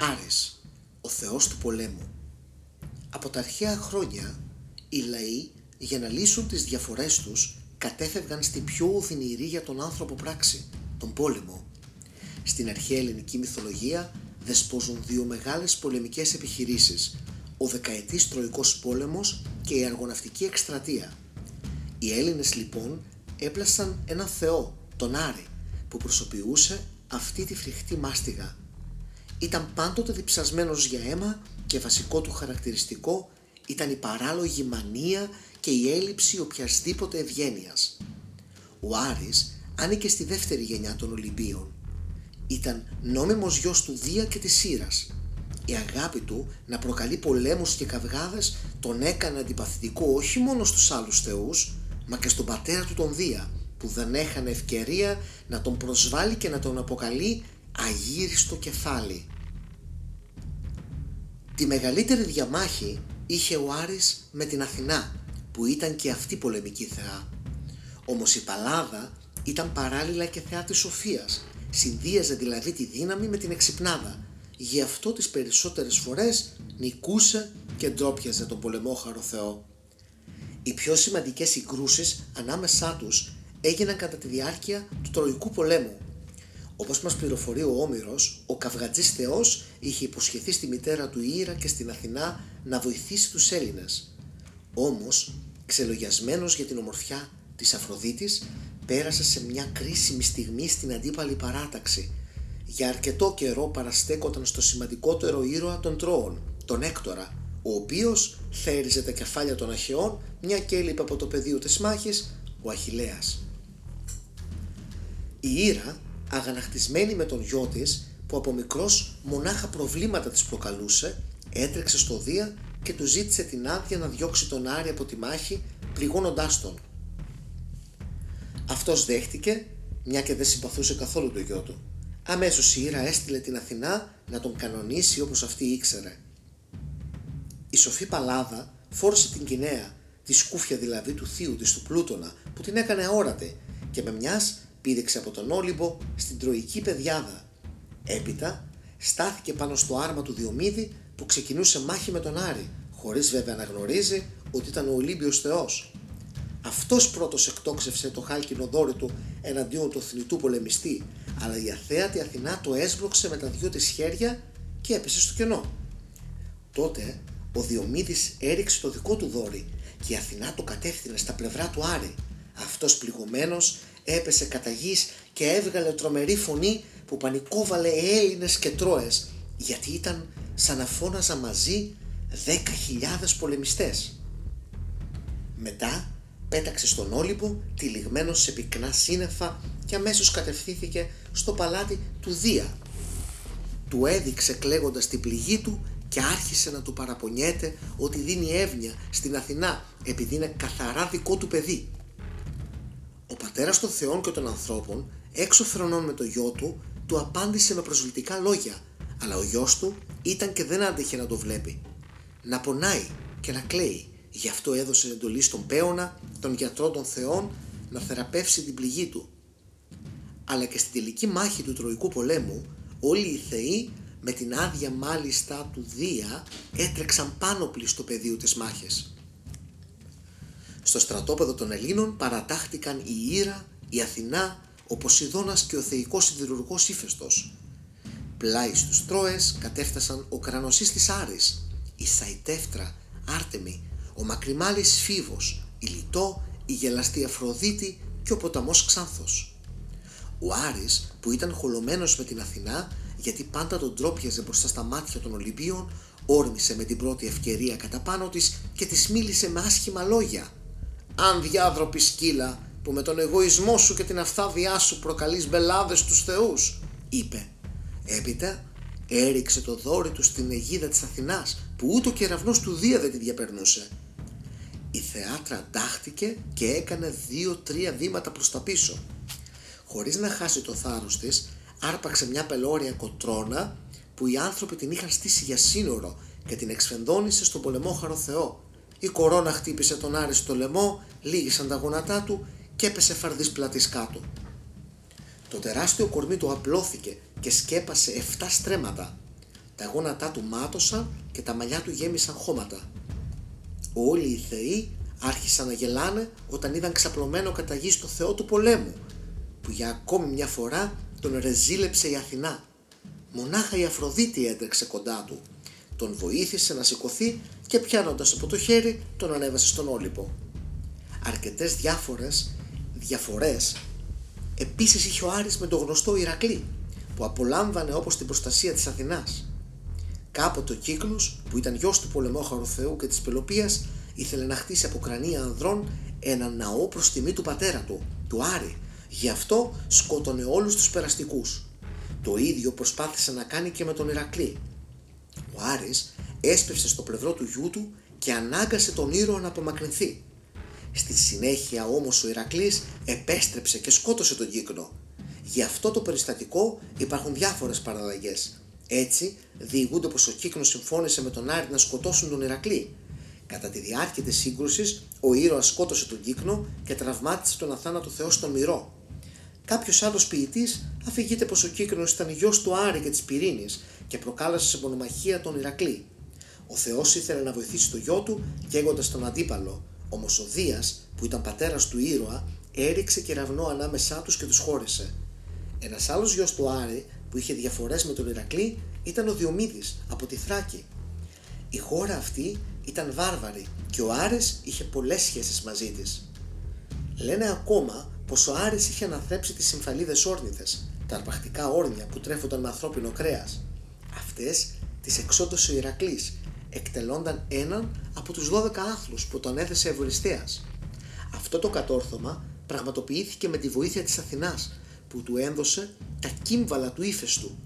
Άρης, ο θεός του πολέμου. Από τα αρχαία χρόνια, οι λαοί για να λύσουν τις διαφορές τους κατέφευγαν στην πιο οδυνηρή για τον άνθρωπο πράξη, τον πόλεμο. Στην αρχαία ελληνική μυθολογία δεσπόζουν δύο μεγάλες πολεμικές επιχειρήσεις, ο δεκαετής Τροϊκός πόλεμος και η αργοναυτική εκστρατεία. Οι Έλληνες λοιπόν έπλασαν έναν θεό, τον Άρη, που προσωποιούσε αυτή τη φρικτή μάστιγα. Ήταν πάντοτε διψασμένος για αίμα και βασικό του χαρακτηριστικό ήταν η παράλογη μανία και η έλλειψη οποιασδήποτε ευγένειας. Ο Άρης άνοικε στη δεύτερη γενιά των Ολυμπίων. Ήταν νόμιμος γιος του Δία και της Σύρας. Η αγάπη του να προκαλεί πολέμους και καυγάδες τον έκανε αντιπαθητικό όχι μόνο στους άλλους θεούς, μα και στον πατέρα του τον Δία, που δεν έχανε ευκαιρία να τον προσβάλλει και να τον αποκαλεί αγύριστο κεφάλι. Τη μεγαλύτερη διαμάχη είχε ο Άρης με την Αθηνά, που ήταν και αυτή πολεμική θεά. Όμως η Παλάδα ήταν παράλληλα και θεά της Σοφίας, συνδύαζε δηλαδή τη δύναμη με την εξυπνάδα. Γι' αυτό τις περισσότερες φορές νικούσε και ντρόπιαζε τον πολεμόχαρο θεό. Οι πιο σημαντικές συγκρούσεις ανάμεσά τους έγιναν κατά τη διάρκεια του Τροϊκού πολέμου. Όπως μας πληροφορεί ο Όμηρος, ο καυγατζής θεός είχε υποσχεθεί στη μητέρα του Ήρα και στην Αθηνά να βοηθήσει τους Έλληνες. Όμως, ξελογιασμένος για την ομορφιά της Αφροδίτης, πέρασε σε μια κρίσιμη στιγμή στην αντίπαλη παράταξη. Για αρκετό καιρό παραστέκονταν στο σημαντικότερο ήρωα των Τρώων, τον Έκτορα, ο οποίος θέριζε τα κεφάλια των Αχαιών, μια και έλειπε από το πεδίο της μάχης, ο Αχιλέας. Η Ήρα, αγανακτισμένη με τον γιο της, που από μικρός μονάχα προβλήματα της προκαλούσε, έτρεξε στο Δία και του ζήτησε την άδεια να διώξει τον Άρη από τη μάχη, πληγώνοντάς τον. Αυτός δέχτηκε, μια και δεν συμπαθούσε καθόλου το γιο του. Αμέσως η Ήρα έστειλε την Αθηνά να τον κανονίσει όπως αυτή ήξερε. Η σοφή Παλάδα φόρησε την Κινέα, τη σκούφια δηλαδή του θείου της του Πλούτονα, που την έκανε αόρατη και με μιας πήδηξε από τον Όλυμπο στην Τροϊκή Πεδιάδα. Έπειτα στάθηκε πάνω στο άρμα του Διομήδη που ξεκινούσε μάχη με τον Άρη, χωρίς βέβαια να γνωρίζει ότι ήταν ο Ολύμπιος Θεός. Αυτός πρώτος εκτόξευσε το χάλκινο δόρυ του εναντίον του θνητού πολεμιστή, αλλά η αθέατη Αθηνά το έσβρωξε με τα δυο της χέρια και έπεσε στο κενό. Τότε ο Διομήδης έριξε το δικό του δόρυ και η Αθηνά το κατεύθυνε στα πλευρά του Άρη. Αυτός πληγωμένος έπεσε κατά γης και έβγαλε τρομερή φωνή που πανικόβαλε Έλληνες και Τρώες γιατί ήταν σαν να φώναζα μαζί δέκα χιλιάδες πολεμιστές. Μετά πέταξε στον Όλυμπο τυλιγμένος σε πυκνά σύννεφα και αμέσως κατευθύνθηκε στο παλάτι του Δία. Του έδειξε κλαίγοντας την πληγή του και άρχισε να του παραπονιέται ότι δίνει εύνοια στην Αθηνά επειδή είναι καθαρά δικό του παιδί. Ο πατέρας των θεών και των ανθρώπων, έξω θρονών με το γιο του, του απάντησε με προσβλητικά λόγια, αλλά ο γιος του ήταν και δεν άντεχε να το βλέπει. Να πονάει και να κλαίει, γι' αυτό έδωσε εντολή στον Πέωνα, τον γιατρό των θεών, να θεραπεύσει την πληγή του. Αλλά και στην τελική μάχη του Τροϊκού πολέμου, όλοι οι θεοί με την άδεια μάλιστα του Δία έτρεξαν πάνω στο πεδίο της μάχης. Στο στρατόπεδο των Ελλήνων παρατάχτηκαν η Ήρα, η Αθηνά, ο Ποσειδώνας και ο θεϊκός σιδηρουργός Ήφαιστος. Πλάι στους Τρόες κατέφτασαν ο κρανοσής της Άρης, η Σαϊτεύτρα, Άρτεμι, ο μακριμάλης Φίβος, η Λιτό, η γελαστή Αφροδίτη και ο ποταμός Ξάνθος. Ο Άρης που ήταν χολωμένος με την Αθηνά γιατί πάντα τον τρόπιαζε μπροστά στα μάτια των Ολυμπίων, όρμησε με την πρώτη ευκαιρία κατά πάνω της και της μίλησε με άσχημα λόγια. «Αν διάδροπη σκύλα που με τον εγωισμό σου και την αυθάδειά σου προκαλείς μπελάδες τους θεούς», είπε. Έπειτα έριξε το δόρυ του στην αιγίδα της Αθηνάς που ούτε ο κεραυνός του Δία δεν τη διαπερνούσε. Η θεάτρα τάχτηκε και έκανε δύο-τρία βήματα προς τα πίσω. Χωρίς να χάσει το θάρρος της, άρπαξε μια πελώρια κοτρόνα που οι άνθρωποι την είχαν στήσει για σύνορο και την εξφενδόνησε στον πολεμόχαρο Θεό. Η κορώνα χτύπησε τον Άρη στο λαιμό, λίγησαν τα γόνατά του και έπεσε φαρδής πλατής κάτω. Το τεράστιο κορμί του απλώθηκε και σκέπασε 7 στρέμματα. Τα γόνατά του μάτωσαν και τα μαλλιά του γέμισαν χώματα. Όλοι οι θεοί άρχισαν να γελάνε όταν είδαν ξαπλωμένο κατά γη στο θεό του πολέμου, που για ακόμη μια φορά τον ρεζίλεψε η Αθηνά. Μονάχα η Αφροδίτη έτρεξε κοντά του. Τον βοήθησε να σηκωθεί και πιάνοντας από το χέρι τον ανέβασε στον Όλυπο. Αρκετές διάφορες διαφορές επίσης είχε ο Άρης με τον γνωστό Ηρακλή που απολάμβανε όπως την προστασία της Αθηνάς. Κάποτε ο Κύκλος που ήταν γιος του πολεμόχαρου Θεού και της Πελοπίας ήθελε να χτίσει από κρανία ανδρών ένα ναό προς τιμή του πατέρα του, του Άρη. Γι' αυτό σκότωνε όλους τους περαστικούς. Το ίδιο προσπάθησε να κάνει και με τον Ηρακλή. Ο Άρης έσπευσε στο πλευρό του γιού του και ανάγκασε τον ήρωα να απομακρυνθεί. Στη συνέχεια όμως ο Ηρακλής επέστρεψε και σκότωσε τον κύκνο. Γι' αυτό το περιστατικό υπάρχουν διάφορες παραλλαγές. Έτσι διηγούνται πως ο κύκνος συμφώνησε με τον Άρη να σκοτώσουν τον Ηρακλή. Κατά τη διάρκεια της σύγκρουσης, ο ήρωας σκότωσε τον κύκνο και τραυμάτισε τον αθάνατο θεό στον μυρό. Κάποιος άλλος ποιητής αφηγείται πως ο κύκνο ήταν γιος του Άρη και της Πυρήνης και προκάλεσε σε μονομαχία τον Ηρακλή. Ο Θεός ήθελε να βοηθήσει το γιο του καίγοντας τον αντίπαλο, όμω ο Δία, που ήταν πατέρας του ήρωα, έριξε κεραυνό ανάμεσά τους και τους χώρισε. Ένας άλλος γιος του Άρη, που είχε διαφορές με τον Ηρακλή, ήταν ο Διομήδη από τη Θράκη. Η χώρα αυτή ήταν βάρβαρη και ο Άρης είχε πολλές σχέσεις μαζί της. Λένε ακόμα πως ο Άρης είχε αναθρέψει τις συμφαλίδες όρνηθες, τα αρπακτικά όρνια που τρέφονταν με ανθρώπινο κρέας. Αυτές τις εξόντωσε ο Ηρακλής, εκτελώνταν έναν από τους 12 άθλους που τον έθεσε Ευωριστέας. Αυτό το κατόρθωμα πραγματοποιήθηκε με τη βοήθεια της Αθηνάς που του έδωσε τα κύμβαλα του ύφεστου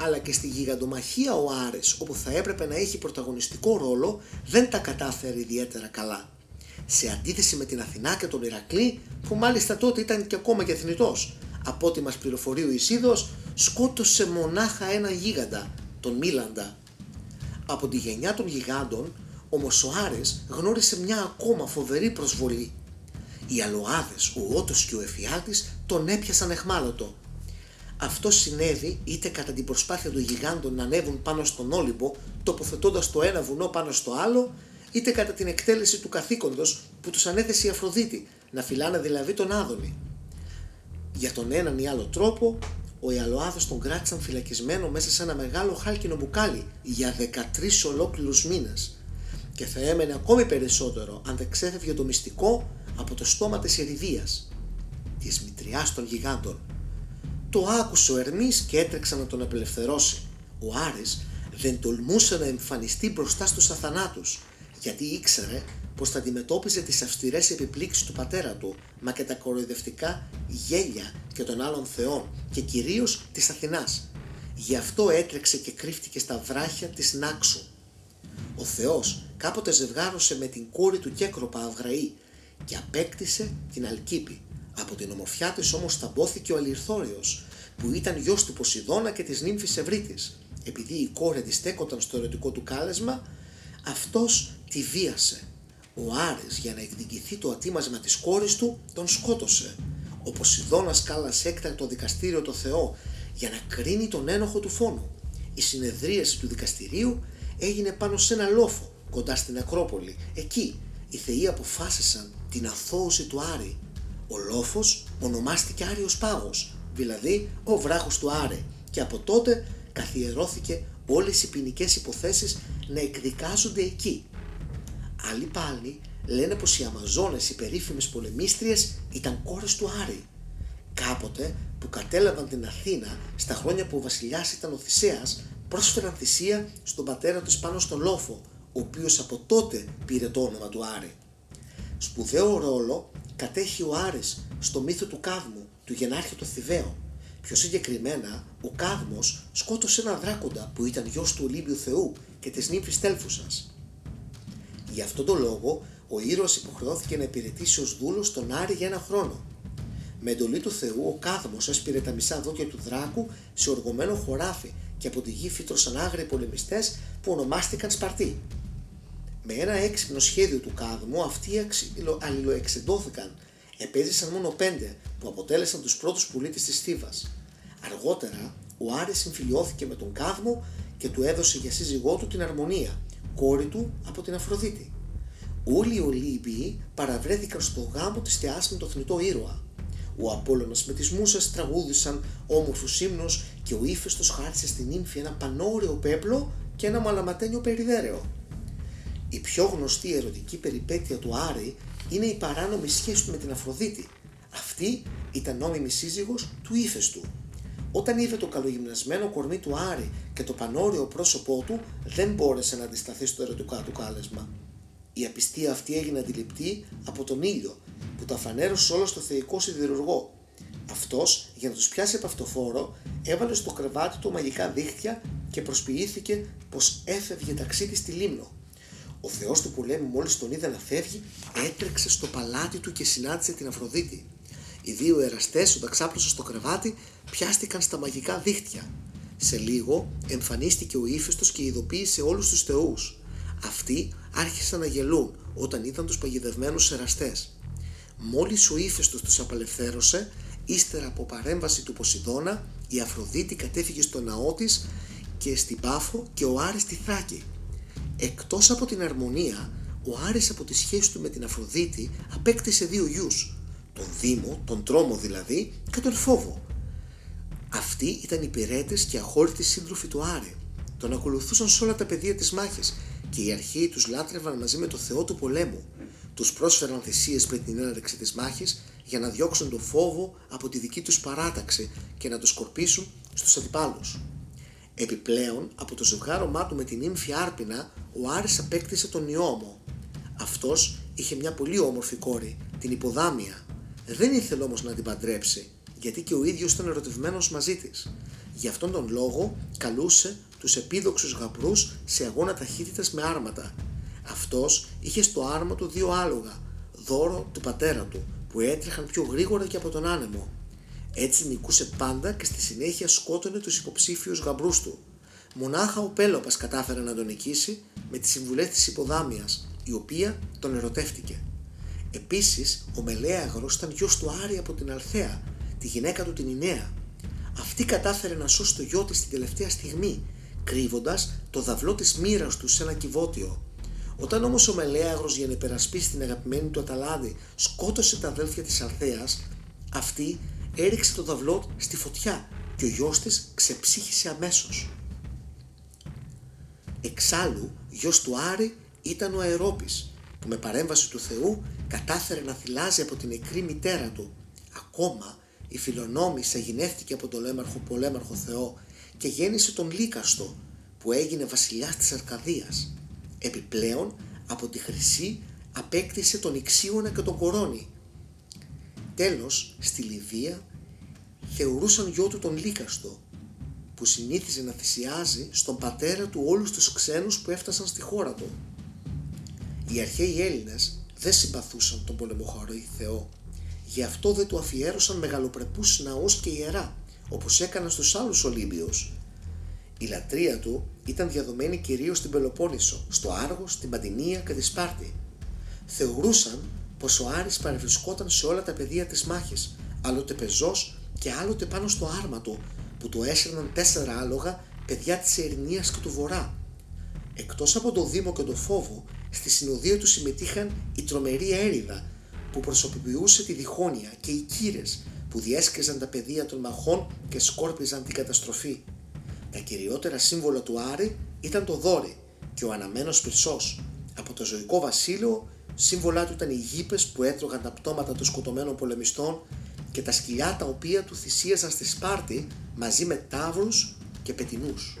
αλλά και στη γιγαντομαχία ο Άρης όπου θα έπρεπε να έχει πρωταγωνιστικό ρόλο δεν τα κατάφερε ιδιαίτερα καλά. Σε αντίθεση με την Αθηνά και τον Ηρακλή που μάλιστα τότε ήταν και ακόμα και θνητός. Από ό,τι μας πληροφορεί ο Ισίδος σκότωσε μονάχα ένα γίγαντα, τον Μίλαντα. Από τη γενιά των γιγάντων όμως ο Άρης γνώρισε μια ακόμα φοβερή προσβολή. Οι αλοάδες, ο Ότος και ο Εφιάλτης τον έπιασαν εχμάλωτο αυτό συνέβη είτε κατά την προσπάθεια των γιγάντων να ανέβουν πάνω στον Όλυμπο, τοποθετώντας το ένα βουνό πάνω στο άλλο, είτε κατά την εκτέλεση του καθήκοντος που τους ανέθεσε η Αφροδίτη, να φυλάνε δηλαδή τον Άδωνη. Για τον έναν ή άλλο τρόπο, ο Ιαλοάδος τον κράτησαν φυλακισμένο μέσα σε ένα μεγάλο χάλκινο μπουκάλι για 13 ολόκληρους μήνες. Και θα έμενε ακόμη περισσότερο αν δεν ξέφευγε το μυστικό από το στόμα της Ερηδίας, της μητριάς των γιγάντων, το άκουσε ο Ερμής και έτρεξε να τον απελευθερώσει. Ο Άρης δεν τολμούσε να εμφανιστεί μπροστά στους αθανάτους, γιατί ήξερε πως θα αντιμετώπιζε τις αυστηρές επιπλήξεις του πατέρα του, μα και τα κοροϊδευτικά γέλια και των άλλων θεών και κυρίως της Αθηνάς. Γι' αυτό έτρεξε και κρύφτηκε στα βράχια της Νάξου. Ο Θεός κάποτε ζευγάρωσε με την κόρη του Κέκροπα Αυγραή και απέκτησε την Αλκύπη. Από την ομορφιά της όμως ταμπόθηκε ο Αλυρθόριος, που ήταν γιος του Ποσειδώνα και της νύμφης Ευρύτης. Επειδή η κόρη της στέκονταν στο ερωτικό του κάλεσμα, αυτός τη βίασε. Ο Άρης για να εκδικηθεί το ατίμασμα της κόρης του τον σκότωσε. Ο Ποσειδώνας κάλασε έκτακτο δικαστήριο το Θεό για να κρίνει τον ένοχο του φόνου. Η συνεδρίαση του δικαστηρίου έγινε πάνω σε ένα λόφο κοντά στην Ακρόπολη. Εκεί οι θεοί αποφάσισαν την αθώωση του Άρη ο λόφος ονομάστηκε Άριος Πάγος, δηλαδή ο βράχος του Άρε και από τότε καθιερώθηκε όλες οι ποινικές υποθέσεις να εκδικάζονται εκεί. Άλλοι πάλι λένε πως οι Αμαζόνες, οι περίφημες πολεμίστριες, ήταν κόρες του Άρη. Κάποτε που κατέλαβαν την Αθήνα στα χρόνια που ο βασιλιάς ήταν ο Θησέας, πρόσφεραν θυσία στον πατέρα του πάνω στον Λόφο, ο οποίος από τότε πήρε το όνομα του Άρη. Σπουδαίο ρόλο κατέχει ο Άρης στο μύθο του Κάδμου, του γενάρχη του Θηβαίο. Πιο συγκεκριμένα, ο Κάδμος σκότωσε έναν δράκοντα που ήταν γιος του Ολύμπιου Θεού και της νύμφης Τέλφουσας. Γι' αυτόν τον λόγο, ο ήρωας υποχρεώθηκε να υπηρετήσει ως δούλος τον Άρη για ένα χρόνο. Με εντολή του Θεού, ο Κάδμος έσπηρε τα μισά δόκια του δράκου σε οργωμένο χωράφι και από τη γη φύτρωσαν άγριοι πολεμιστές που ονομάστηκαν Σπαρτοί. Με ένα έξυπνο σχέδιο του Κάδμου αυτοί αλληλοεξεντώθηκαν. Επέζησαν μόνο πέντε που αποτέλεσαν τους πρώτους πολίτες της Θήβας. Αργότερα ο Άρης συμφιλιώθηκε με τον Κάδμο και του έδωσε για σύζυγό του την Αρμονία, κόρη του από την Αφροδίτη. Όλοι οι Ολύμπιοι παραβρέθηκαν στο γάμο της θεάς με το θνητό ήρωα. Ο Απόλλωνας με τις μουσες τραγούδησαν όμορφους ύμνους και ο ύφεστος χάρισε στην ύμφη ένα πανόρεο πέπλο και ένα μαλαματένιο περιδέρεο. Η πιο γνωστή ερωτική περιπέτεια του Άρη είναι η παράνομη σχέση του με την Αφροδίτη. Αυτή ήταν νόμιμη σύζυγος του ύφεστου. Όταν είδε το καλογυμνασμένο κορμί του Άρη και το πανόριο πρόσωπό του, δεν μπόρεσε να αντισταθεί στο ερωτικά του κάλεσμα. Η απιστία αυτή έγινε αντιληπτή από τον ήλιο, που τα φανέρωσε όλο στο θεϊκό σιδηρουργό. Αυτός, για να τους πιάσει από αυτοφόρο, έβαλε στο κρεβάτι του μαγικά δίχτυα και προσποιήθηκε πως έφευγε ταξίδι στη Λίμνο. Ο θεός του πολέμου, μόλις τον είδε να φεύγει, έτρεξε στο παλάτι του και συνάντησε την Αφροδίτη. Οι δύο εραστές, όταν ξάπλωσαν στο κρεβάτι, πιάστηκαν στα μαγικά δίχτυα. Σε λίγο εμφανίστηκε ο ύφεστος και ειδοποίησε όλους τους θεούς. Αυτοί άρχισαν να γελούν όταν είδαν τους παγιδευμένους εραστέ. Μόλις ο ύφεστος τους απελευθέρωσε, ύστερα από παρέμβαση του Ποσειδώνα, η Αφροδίτη κατέφυγε στο ναό της και στην Πάφο και ο Άρης στη Θράκη. Εκτός από την αρμονία, ο Άρης από τη σχέση του με την Αφροδίτη απέκτησε δύο γιους, τον Δήμο, τον Τρόμο δηλαδή, και τον Φόβο. Αυτοί ήταν οι πυρέτες και αχώρητοι σύντροφοι του Άρη. Τον ακολουθούσαν σε όλα τα πεδία της μάχης και οι αρχαίοι τους λάτρευαν μαζί με το Θεό του πολέμου. Τους πρόσφεραν θυσίες πριν την έναρξη της μάχης για να διώξουν τον φόβο από τη δική τους παράταξη και να τους σκορπίσουν στους αντιπάλους. Επιπλέον, από το ζευγάρωμά του με την ύμφη Άρπινα, ο Άρης απέκτησε τον Ιώμο. Αυτός είχε μια πολύ όμορφη κόρη, την Υποδάμια. Δεν ήθελε όμως να την παντρέψει, γιατί και ο ίδιος ήταν ερωτευμένος μαζί της. Γι' αυτόν τον λόγο καλούσε τους επίδοξους γαμπρούς σε αγώνα ταχύτητας με άρματα. Αυτός είχε στο άρμα του δύο άλογα, δώρο του πατέρα του, που έτρεχαν πιο γρήγορα και από τον άνεμο. Έτσι νικούσε πάντα και στη συνέχεια σκότωνε τους υποψήφιους γαμπρούς του. Μονάχα ο Πέλοπας κατάφερε να τον νικήσει με τις συμβουλές της υποδάμιας, η οποία τον ερωτεύτηκε. Επίσης, ο Μελέαγρος ήταν γιος του Άρη από την Αλθέα, τη γυναίκα του την Ινέα. Αυτή κατάφερε να σώσει το γιο της την τελευταία στιγμή, κρύβοντας το δαυλό της μοίρας του σε ένα κυβότιο. Όταν όμως ο Μελέαγρος για να υπερασπίσει την αγαπημένη του Αταλάδη σκότωσε τα αδέλφια της Αλθέας, αυτή έριξε το δαυλό στη φωτιά και ο γιος της ξεψύχησε αμέσως. Εξάλλου, γιος του Άρη ήταν ο Αερόπης, που με παρέμβαση του Θεού κατάφερε να θυλάζει από την νεκρή μητέρα του. Ακόμα, η Φιλονόμησα γεννήθηκε από τον έμαρχο πολέμαρχο Θεό και γέννησε τον Λίκαστο, που έγινε βασιλιάς της Αρκαδίας. Επιπλέον, από τη Χρυσή απέκτησε τον Ιξίωνα και τον Κορώνη, Τέλος, στη Λιβύα θεωρούσαν γιο του τον Λίκαστο, που συνήθιζε να θυσιάζει στον πατέρα του όλους τους ξένους που έφτασαν στη χώρα του. Οι αρχαίοι Έλληνες δεν συμπαθούσαν τον πολεμοχαρή Θεό, γι' αυτό δεν του αφιέρωσαν μεγαλοπρεπούς ναούς και ιερά, όπως έκαναν στους άλλους Ολύμπιους. Η λατρεία του ήταν διαδομένη κυρίως στην Πελοπόννησο, στο Άργο, στην Παντινία και τη Σπάρτη. Θεωρούσαν πως ο Άρης παρευρισκόταν σε όλα τα πεδία της μάχης, άλλοτε πεζός και άλλοτε πάνω στο άρμα του, που το έσαιρναν τέσσερα άλογα παιδιά της Ερηνίας και του Βορρά. Εκτός από το Δήμο και το Φόβο, στη συνοδεία τους συμμετείχαν η τρομερή έρηδα που προσωποποιούσε τη διχόνοια και οι κύρες που διέσκεζαν τα πεδία των μαχών και σκόρπιζαν την καταστροφή. Τα κυριότερα σύμβολα του Άρη ήταν το δόρυ και ο αναμένος πυρσός. Από το ζωικό βασίλειο Σύμβολά του ήταν οι γήπες που έτρωγαν τα πτώματα των σκοτωμένων πολεμιστών και τα σκυλιά τα οποία του θυσίαζαν στη Σπάρτη μαζί με τάβρους και πετινούς.